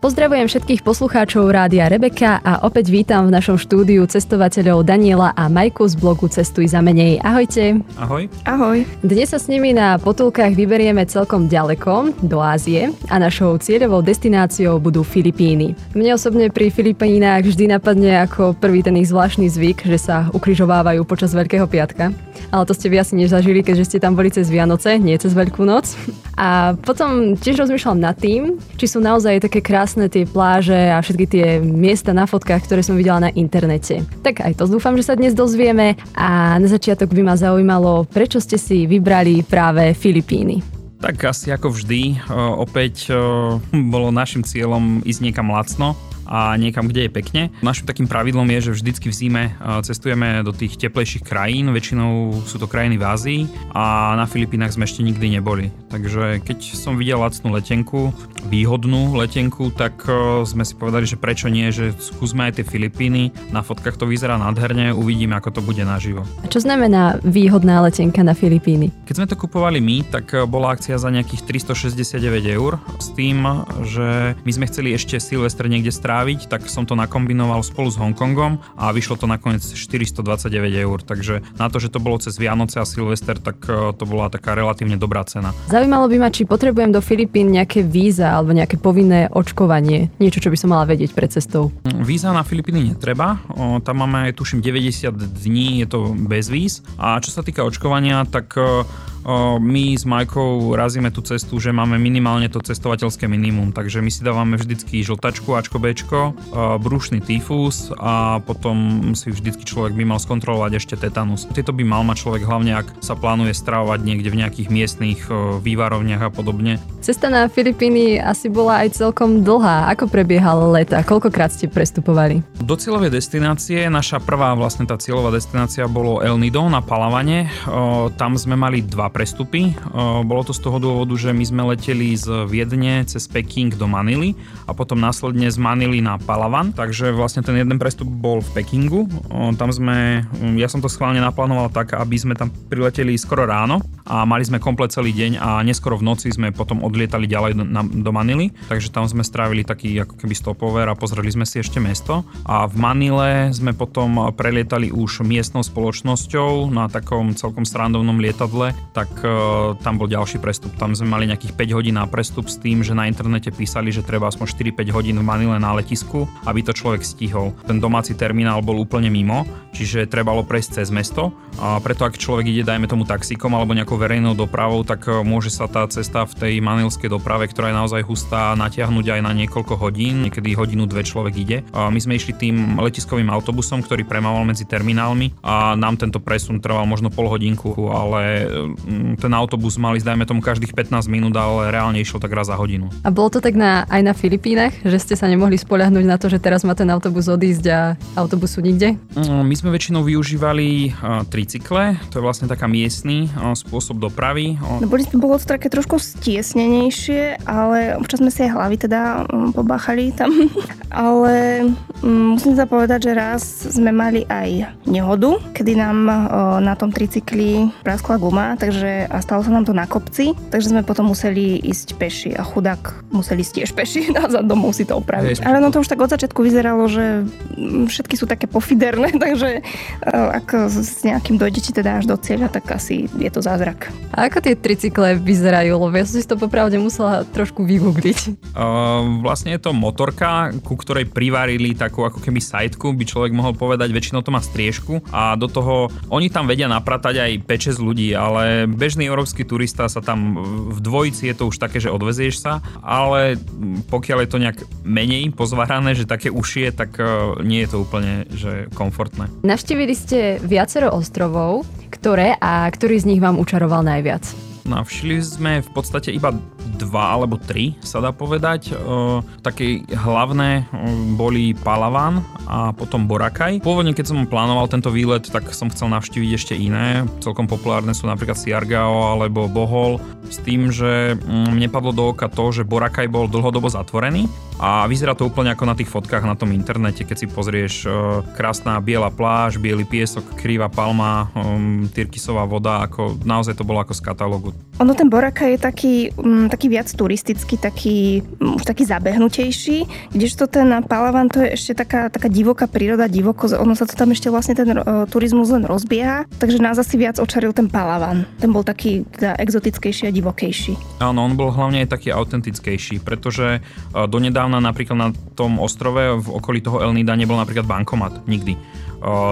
Pozdravujem všetkých poslucháčov Rádia Rebeka a opäť vítam v našom štúdiu cestovateľov Daniela a Majku z blogu Cestuj za menej. Ahojte. Ahoj. Ahoj. Dnes sa s nimi na potulkách vyberieme celkom ďaleko, do Ázie a našou cieľovou destináciou budú Filipíny. Mne osobne pri Filipínach vždy napadne ako prvý ten ich zvláštny zvyk, že sa ukrižovávajú počas Veľkého piatka. Ale to ste vy asi nezažili, keďže ste tam boli cez Vianoce, nie cez Veľkú noc. A potom tiež rozmýšľam nad tým, či sú naozaj také krásne tie pláže a všetky tie miesta na fotkách, ktoré som videla na internete. Tak aj to dúfam, že sa dnes dozvieme a na začiatok by ma zaujímalo, prečo ste si vybrali práve Filipíny. Tak asi ako vždy, opäť bolo našim cieľom ísť niekam lacno, a niekam, kde je pekne. Našim takým pravidlom je, že vždycky v zime e, cestujeme do tých teplejších krajín, väčšinou sú to krajiny v Ázii a na Filipínach sme ešte nikdy neboli. Takže keď som videl lacnú letenku, výhodnú letenku, tak e, sme si povedali, že prečo nie, že skúsme aj tie Filipíny. Na fotkách to vyzerá nádherne, uvidíme, ako to bude naživo. A čo znamená výhodná letenka na Filipíny? Keď sme to kupovali my, tak e, bola akcia za nejakých 369 eur s tým, že my sme chceli ešte Silvestre niekde stráviť stráviť, tak som to nakombinoval spolu s Hongkongom a vyšlo to nakoniec 429 eur. Takže na to, že to bolo cez Vianoce a Silvester, tak e, to bola taká relatívne dobrá cena. Zaujímalo by ma, či potrebujem do Filipín nejaké víza alebo nejaké povinné očkovanie. Niečo, čo by som mala vedieť pred cestou. Víza na Filipíny netreba. O, tam máme, tuším, 90 dní, je to bez víz. A čo sa týka očkovania, tak e, my s Majkou razíme tú cestu, že máme minimálne to cestovateľské minimum, takže my si dávame vždycky žltačku, Ačko, Bčko, brúšny tyfus a potom si vždycky človek by mal skontrolovať ešte tetanus. Tieto by mal mať človek hlavne, ak sa plánuje stravovať niekde v nejakých miestnych vývarovniach a podobne. Cesta na Filipíny asi bola aj celkom dlhá. Ako prebiehal leta? Koľkokrát ste prestupovali? Do cieľovej destinácie, naša prvá vlastne tá cieľová destinácia bolo El Nido na Palavane. Tam sme mali dva prestupy. Bolo to z toho dôvodu, že my sme leteli z Viedne cez Peking do Manily a potom následne z Manily na Palawan, takže vlastne ten jeden prestup bol v Pekingu. Tam sme, ja som to schválne naplánoval tak, aby sme tam prileteli skoro ráno a mali sme komplet celý deň a neskoro v noci sme potom odlietali ďalej do, Manily, takže tam sme strávili taký ako keby stopover a pozreli sme si ešte mesto a v Manile sme potom prelietali už miestnou spoločnosťou na takom celkom srandovnom lietadle, tak uh, tam bol ďalší prestup. Tam sme mali nejakých 5 hodín na prestup s tým, že na internete písali, že treba aspoň 4-5 hodín v Manile na letisku, aby to človek stihol. Ten domáci terminál bol úplne mimo, čiže trebalo prejsť cez mesto a preto ak človek ide, dajme tomu taxíkom alebo nejakou verejnou dopravou, tak e, môže sa tá cesta v tej manilskej doprave, ktorá je naozaj hustá, natiahnuť aj na niekoľko hodín, niekedy hodinu, dve človek ide. A my sme išli tým letiskovým autobusom, ktorý premával medzi terminálmi a nám tento presun trval možno pol hodinku, ale ten autobus mali, dajme tomu, každých 15 minút, ale reálne išiel tak raz za hodinu. A bolo to tak na, aj na Filipínach, že ste sa nemohli spoľahnúť na to, že teraz má ten autobus odísť a autobusu nikde? My sme väčšinou využívali tricykle, to je vlastne taká miestný uh, spôsob dopravy. No, boli, bolo to také trošku stiesnenejšie, ale občas sme si aj hlavy teda pobáchali tam. ale musím sa povedať, že raz sme mali aj nehodu, kedy nám na tom tricykli praskla guma, takže takže a stalo sa nám to na kopci, takže sme potom museli ísť peši a chudák museli ísť tiež peši nazad domov si to opraviť. Ale no to už tak od začiatku vyzeralo, že všetky sú také pofiderné, takže e, ak s nejakým dojdete teda až do cieľa, tak asi je to zázrak. A ako tie tricykle vyzerajú? Lebo ja som si to popravde musela trošku vygoogliť. Uh, vlastne je to motorka, ku ktorej privarili takú ako keby sajtku, by človek mohol povedať, väčšinou to má striežku a do toho oni tam vedia napratať aj 5-6 ľudí, ale bežný európsky turista sa tam v dvojici je to už také, že odvezieš sa, ale pokiaľ je to nejak menej pozvarané, že také užšie, tak e, nie je to úplne že komfortné. Navštívili ste viacero ostrovov, ktoré a ktorý z nich vám učaroval najviac? Navštívili sme v podstate iba dva alebo tri, sa dá povedať. E, také hlavné e, boli Palavan a potom Boracay. Pôvodne, keď som plánoval tento výlet, tak som chcel navštíviť ešte iné. Celkom populárne sú napríklad Siargao alebo Bohol. S tým, že mm, mne padlo do oka to, že Boracay bol dlhodobo zatvorený a vyzerá to úplne ako na tých fotkách na tom internete, keď si pozrieš e, krásna biela pláž, biely piesok, krýva palma, tyrkisová voda, ako naozaj to bolo ako z katalógu. Ono ten Boracay je taký um, taký viac turistický, taký, už taký zabehnutejší, kdežto ten Palavan to je ešte taká, taká divoká príroda, divoko, ono sa to tam ešte vlastne ten uh, turizmus len rozbieha, takže nás asi viac očaril ten Palavan. Ten bol taký teda exotickejší a divokejší. Áno, on bol hlavne aj taký autentickejší, pretože uh, donedávna napríklad na tom ostrove v okolí toho El Nida nebol napríklad bankomat. Nikdy.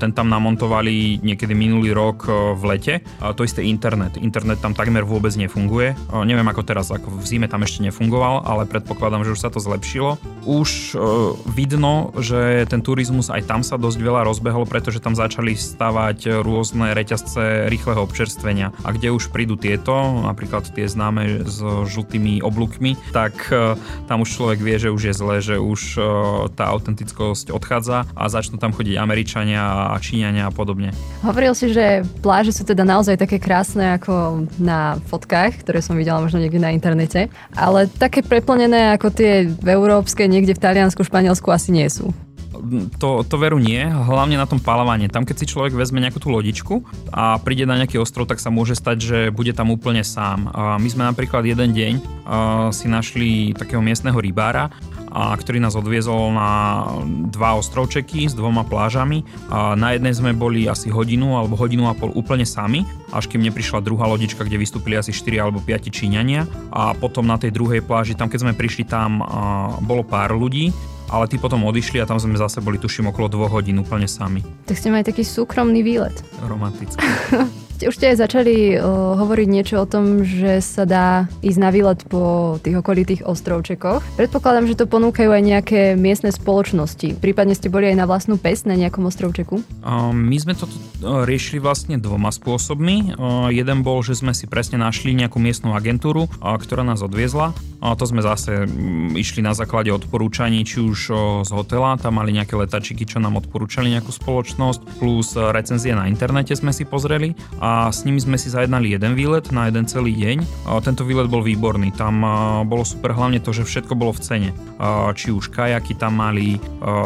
Ten tam namontovali niekedy minulý rok v lete. To isté internet. Internet tam takmer vôbec nefunguje. Neviem ako teraz, ako v zime tam ešte nefungoval, ale predpokladám, že už sa to zlepšilo. Už vidno, že ten turizmus aj tam sa dosť veľa rozbehol, pretože tam začali stavať rôzne reťazce rýchleho občerstvenia. A kde už prídu tieto, napríklad tie známe s žltými oblúkmi, tak tam už človek vie, že už je zle, že už tá autentickosť odchádza a začnú tam chodiť Američania Američania a Číňania a podobne. Hovoril si, že pláže sú teda naozaj také krásne ako na fotkách, ktoré som videla možno niekde na internete, ale také preplnené ako tie v európske, niekde v Taliansku, Španielsku asi nie sú to, to veru nie, hlavne na tom palovanie. Tam, keď si človek vezme nejakú tú lodičku a príde na nejaký ostrov, tak sa môže stať, že bude tam úplne sám. My sme napríklad jeden deň si našli takého miestneho rybára a ktorý nás odviezol na dva ostrovčeky s dvoma plážami. A na jednej sme boli asi hodinu alebo hodinu a pol úplne sami, až kým neprišla druhá lodička, kde vystúpili asi 4 alebo 5 Číňania. A potom na tej druhej pláži, tam keď sme prišli, tam bolo pár ľudí, ale tí potom odišli a tam sme zase boli tuším okolo dvoch hodín úplne sami. Tak ste mali taký súkromný výlet. Romantický. Už ste aj začali uh, hovoriť niečo o tom, že sa dá ísť na výlet po tých okolitých ostrovčekoch. Predpokladám, že to ponúkajú aj nejaké miestne spoločnosti. Prípadne ste boli aj na vlastnú pes na nejakom ostrovčeku? Uh, my sme to uh, riešili vlastne dvoma spôsobmi. Uh, jeden bol, že sme si presne našli nejakú miestnu agentúru, uh, ktorá nás odviezla. Uh, to sme zase um, išli na základe odporúčaní, či už z hotela, tam mali nejaké letačiky, čo nám odporúčali nejakú spoločnosť, plus recenzie na internete sme si pozreli. A a s nimi sme si zajednali jeden výlet na jeden celý deň. Tento výlet bol výborný, tam bolo super hlavne to, že všetko bolo v cene. Či už kajaky tam mali,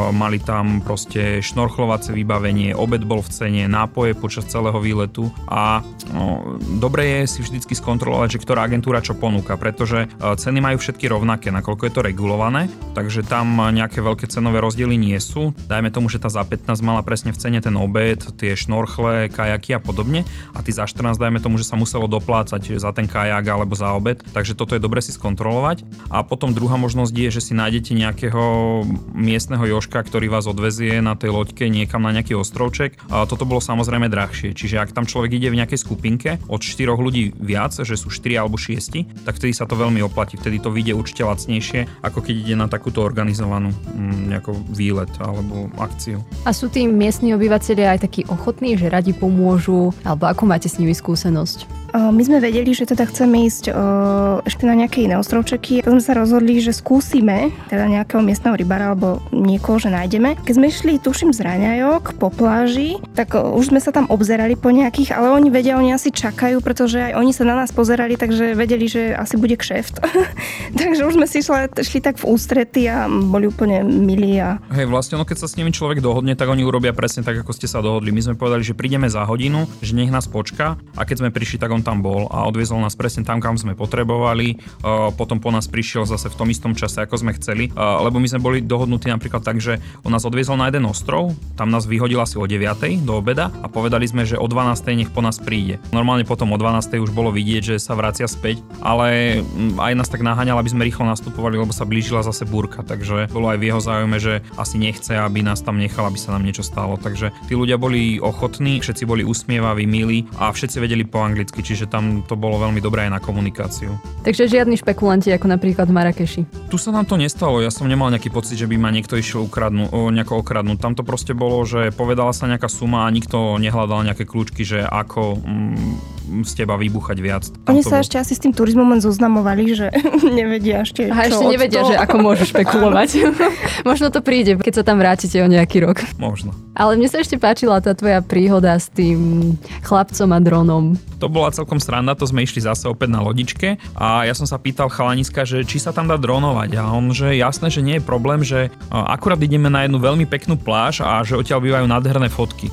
mali tam proste šnorchlovacie vybavenie, obed bol v cene, nápoje počas celého výletu a no, dobre je si vždycky skontrolovať, že ktorá agentúra čo ponúka, pretože ceny majú všetky rovnaké, nakoľko je to regulované, takže tam nejaké veľké cenové rozdiely nie sú. Dajme tomu, že tá za 15 mala presne v cene ten obed, tie šnorchle, kajaky a podobne a ty za 14 dajme tomu, že sa muselo doplácať za ten kajak alebo za obed, takže toto je dobre si skontrolovať. A potom druhá možnosť je, že si nájdete nejakého miestneho joška, ktorý vás odvezie na tej loďke niekam na nejaký ostrovček. A toto bolo samozrejme drahšie, čiže ak tam človek ide v nejakej skupinke od 4 ľudí viac, že sú 4 alebo 6, tak vtedy sa to veľmi oplatí, vtedy to vyjde určite lacnejšie, ako keď ide na takúto organizovanú mm, nejaký výlet alebo akciu. A sú tí miestni obyvateľia aj takí ochotní, že radi pomôžu, alebo ako máte s nimi skúsenosť? My sme vedeli, že teda chceme ísť ešte na nejaké iné ostrovčeky. Potom sme sa rozhodli, že skúsime teda nejakého miestneho rybára alebo niekoho, že nájdeme. Keď sme išli, tuším, z Raňajok po pláži, tak už sme sa tam obzerali po nejakých, ale oni vedia, oni asi čakajú, pretože aj oni sa na nás pozerali, takže vedeli, že asi bude kšeft. takže už sme si šli, šli tak v ústrety a boli úplne milí. A... Hej, vlastne, no keď sa s nimi človek dohodne, tak oni urobia presne tak, ako ste sa dohodli. My sme povedali, že prídeme za hodinu, že nech nás počká a keď sme prišli, tak on tam bol a odviezol nás presne tam, kam sme potrebovali. Potom po nás prišiel zase v tom istom čase, ako sme chceli, lebo my sme boli dohodnutí napríklad tak, že on nás odviezol na jeden ostrov, tam nás vyhodil asi o 9. do obeda a povedali sme, že o 12. nech po nás príde. Normálne potom o 12. už bolo vidieť, že sa vracia späť, ale mm, aj nás tak naháňal, aby sme rýchlo nastupovali, lebo sa blížila zase búrka, takže bolo aj v jeho záujme, že asi nechce, aby nás tam nechal, aby sa nám niečo stalo. Takže tí ľudia boli ochotní, všetci boli usmievaví, milí a všetci vedeli po anglicky, čiže čiže tam to bolo veľmi dobré aj na komunikáciu. Takže žiadni špekulanti ako napríklad v Marrakeši. Tu sa nám to nestalo, ja som nemal nejaký pocit, že by ma niekto išiel ukradnú, o, nejako okradnúť. Tam to proste bolo, že povedala sa nejaká suma a nikto nehľadal nejaké kľúčky, že ako mm, z teba vybuchať viac. Tam Oni sa bol... ešte asi s tým turizmom len zoznamovali, že nevedia ešte A ešte nevedia, toho. že ako môžu špekulovať. Možno to príde, keď sa tam vrátite o nejaký rok. Možno. Ale mne sa ešte páčila tá tvoja príhoda s tým chlapcom a dronom. To bola celkom sranda, to sme išli zase opäť na lodičke a ja som sa pýtal chalaniska, že či sa tam dá dronovať a on, že jasné, že nie je problém, že akurát ideme na jednu veľmi peknú pláž a že odtiaľ bývajú nádherné fotky.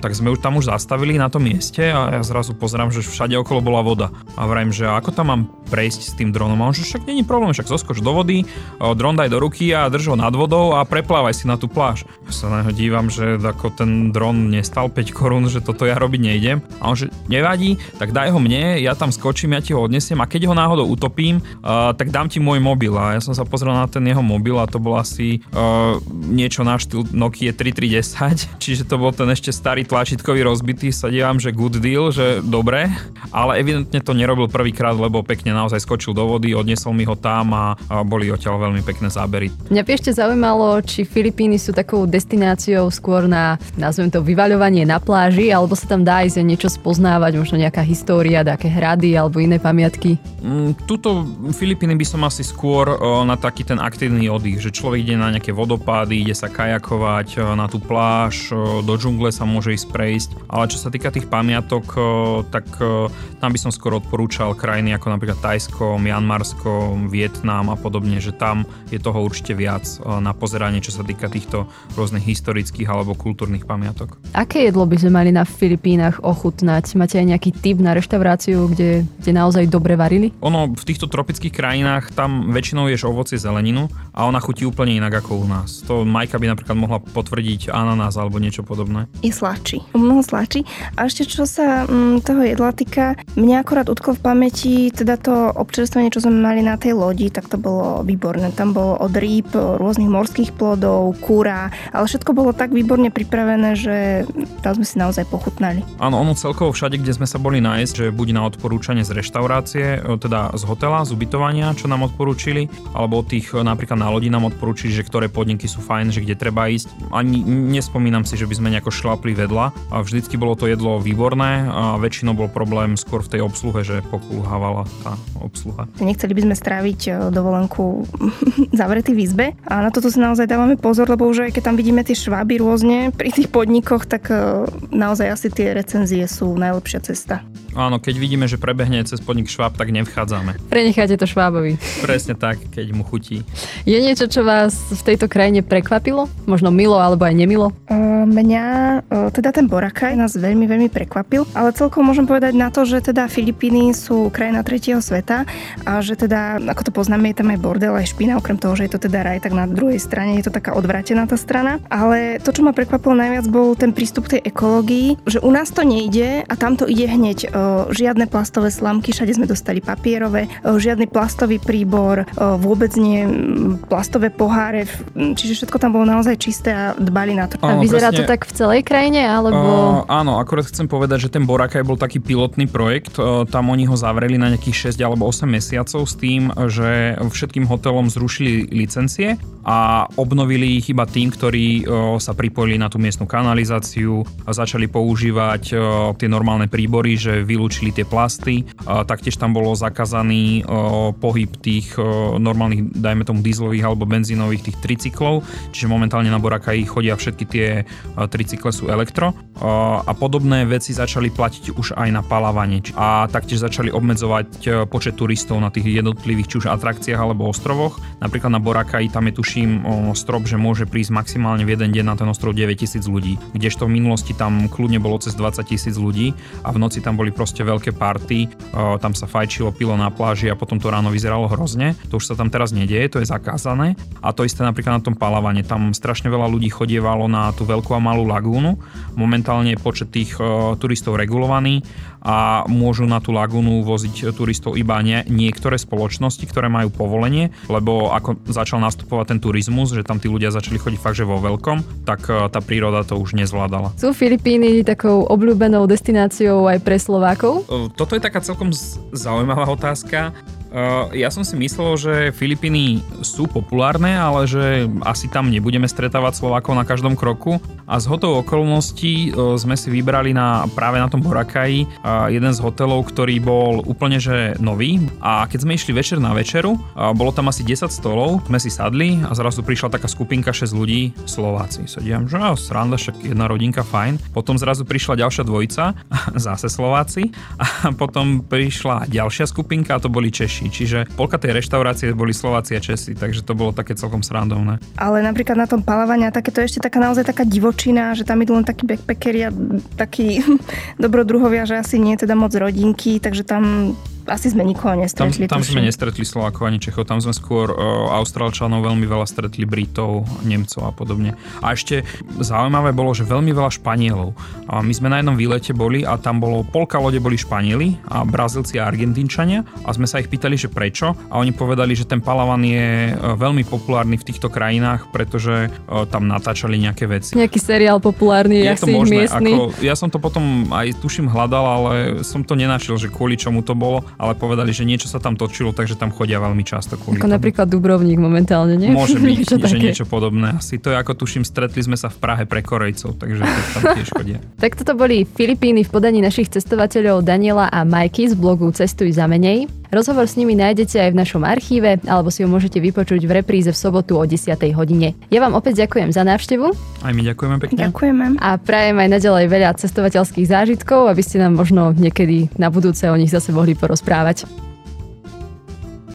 Tak sme už tam už zastavili na tom mieste a ja zrazu pozerám, že všade okolo bola voda. A vrajím, že ako tam mám prejsť s tým dronom. A on, že však není problém, však zoskoč do vody, dron daj do ruky a drž ho nad vodou a preplávaj si na tú pláž. Ja sa na neho dívam, že ako ten dron nestal 5 korún, že toto ja robiť nejdem. A on, že nevadí, tak daj ho mne, ja tam skočím, ja ti ho odnesiem a keď ho náhodou utopím, uh, tak dám ti môj mobil. A ja som sa pozrel na ten jeho mobil a to bol asi uh, niečo na štýl Nokia 3310, čiže to bol ten ešte starý tlačítkový rozbitý. Sa dívam, že good deal, že dobre, ale evidentne to nerobil prvýkrát, lebo pekne naozaj skočil do vody, odnesol mi ho tam a, a boli odtiaľ veľmi pekné zábery. Mňa by ešte zaujímalo, či Filipíny sú takou destináciou skôr na, nazvem to, vyvaľovanie na pláži, alebo sa tam dá ísť niečo spoznávať, možno nejaká história, také hrady alebo iné pamiatky? Mm, tuto Filipíny by som asi skôr o, na taký ten aktívny oddych, že človek ide na nejaké vodopády, ide sa kajakovať o, na tú pláž, o, do džungle sa môže ísť prejsť, ale čo sa týka tých pamiatok, o, tak o, tam by som skôr odporúčal krajiny ako napríklad Tajsko, Mianmarsko, Vietnam a podobne, že tam je toho určite viac o, na pozeranie, čo sa týka týchto rôznych historických alebo kultúrnych pamiatok. Aké jedlo by sme mali na Filipínach ochutnať? Máte aj nejaký tip na reštauráciu, kde, kde naozaj dobre varili? Ono v týchto tropických krajinách tam väčšinou ješ ovocie zeleninu a ona chutí úplne inak ako u nás. To Majka by napríklad mohla potvrdiť ananás alebo niečo podobné. I sladší. Mnoho sladší. A ešte čo sa m, mm, toho jedla týka, mňa akorát utklo v pamäti teda to občerstvenie, čo sme mali na tej lodi, tak to bolo výborné. Tam bolo od rýb, rôznych morských plodov, kúra, ale všetko bolo tak výborne pripravené, že tam sme si naozaj pochutnali. Áno, ono celkovo všade, kde sme sa boli nájsť, že buď na odporúčanie z reštaurácie, e, teda z hotela, z ubytovania, čo nám odporúčili, alebo tých e, napríklad na lodi nám odporúčili, že ktoré podniky sú fajn, že kde treba ísť. Ani nespomínam si, že by sme nejako šlapli vedľa. A vždycky bolo to jedlo výborné a väčšinou bol problém skôr v tej obsluhe, že pokulhávala tá obsluha. Nechceli by sme stráviť e, dovolenku zavretý v izbe a na toto si naozaj dávame pozor, lebo už aj keď tam vidíme tie šváby rôzne pri tých podnikoch, tak naozaj asi tie recenzie sú najlepšia cesta. Áno, keď vidíme, že prebehne cez podnik šváb, tak nevchádzame. Prenecháte to švábovi. Presne tak, keď mu chutí. Je niečo, čo vás v tejto krajine prekvapilo? Možno milo alebo aj nemilo? Uh, mňa, uh, teda ten Boracay nás veľmi, veľmi prekvapil, ale celkom môžem povedať na to, že teda Filipíny sú krajina tretieho sveta a že teda, ako to poznáme, je tam aj bordel, aj špina, okrem toho, že je to teda raj, tak na druhej strane je to taká odvrátená tá strana. Ale to, čo ma prekvapilo najviac, bol ten prístup k tej ekológii, že u nás to nejde a tam to ide hneď žiadne plastové slamky, všade sme dostali papierové, žiadny plastový príbor, vôbec nie plastové poháre, čiže všetko tam bolo naozaj čisté a dbali na to. A vyzerá presne, to tak v celej krajine, alebo... Uh, áno, akorát chcem povedať, že ten Boracay bol taký pilotný projekt, uh, tam oni ho zavreli na nejakých 6 alebo 8 mesiacov s tým, že všetkým hotelom zrušili licencie a obnovili ich iba tým, ktorí uh, sa pripojili na tú miestnu kanalizáciu a začali používať uh, tie normálne príbory, že vylúčili tie plasty. Taktiež tam bolo zakázaný pohyb tých normálnych, dajme tomu dieselových alebo benzínových tých tricyklov, čiže momentálne na Borakaji chodia všetky tie tricykle sú elektro a podobné veci začali platiť už aj na palávanie a taktiež začali obmedzovať počet turistov na tých jednotlivých či už atrakciách alebo ostrovoch. Napríklad na Borakaji tam je tuším strop, že môže prísť maximálne v jeden deň na ten ostrov 9000 ľudí, kdežto v minulosti tam kľudne bolo cez 20 tisíc ľudí a v noci tam boli proste veľké party, tam sa fajčilo, pilo na pláži a potom to ráno vyzeralo hrozne. To už sa tam teraz nedieje, to je zakázané. A to isté napríklad na tom palavane. Tam strašne veľa ľudí chodievalo na tú veľkú a malú lagúnu. Momentálne je počet tých turistov regulovaný a môžu na tú lagúnu voziť turistov iba nie, niektoré spoločnosti, ktoré majú povolenie, lebo ako začal nastupovať ten turizmus, že tam tí ľudia začali chodiť fakt, že vo veľkom, tak tá príroda to už nezvládala. Sú Filipíny takou obľúbenou destináciou aj pre Slovákov? Toto je taká celkom zaujímavá otázka. Eh, ja som si myslel, že Filipíny sú populárne, ale že asi tam nebudeme stretávať Slovákov na každom kroku. A z hotovou okolností eh, sme si vybrali na, práve na tom Borakaji eh, jeden z hotelov, ktorý bol úplne že nový. A keď sme išli večer na večeru, bolo tam asi 10 stolov, sme si sadli a zrazu prišla taká skupinka 6 ľudí, Slováci. Sedím, že no, sranda, však jedna rodinka, fajn. Potom zrazu prišla ďalšia dvojica, zase Slováci. A potom prišla ďalšia skupinka a to boli Češi. Češi. Čiže polka tej reštaurácie boli Slováci a Česi, takže to bolo také celkom srandovné. Ale napríklad na tom palovania takéto ešte taká naozaj taká divočina, že tam idú len takí backpackeri a takí dobrodruhovia, že asi nie teda moc rodinky, takže tam asi sme nikoho nestretli. Tam, tam sme nestretli Slovákov ani Čechov, tam sme skôr uh, Austrálčanov veľmi veľa stretli, Britov, Nemcov a podobne. A ešte zaujímavé bolo, že veľmi veľa Španielov. A my sme na jednom výlete boli a tam bolo polka lode boli Španieli a Brazílci a Argentínčania a sme sa ich pýtali, že prečo a oni povedali, že ten Palavan je veľmi populárny v týchto krajinách, pretože uh, tam natáčali nejaké veci. Nejaký seriál populárny, je to možné, ako, ja som to potom aj tuším hľadal, ale som to nenašiel, že kvôli čomu to bolo ale povedali, že niečo sa tam točilo, takže tam chodia veľmi často. Ako tomu. napríklad Dubrovník momentálne, nie? Môže byť, niečo že také. niečo podobné. Asi to je ako tuším, stretli sme sa v Prahe pre Korejcov, takže tam tiež chodia. tak toto boli Filipíny v podaní našich cestovateľov Daniela a Majky z blogu Cestuj za menej. Rozhovor s nimi nájdete aj v našom archíve, alebo si ho môžete vypočuť v repríze v sobotu o 10. hodine. Ja vám opäť ďakujem za návštevu. Aj my ďakujeme pekne. Ďakujeme. A prajem aj naďalej veľa cestovateľských zážitkov, aby ste nám možno niekedy na budúce o nich zase mohli porozprávať.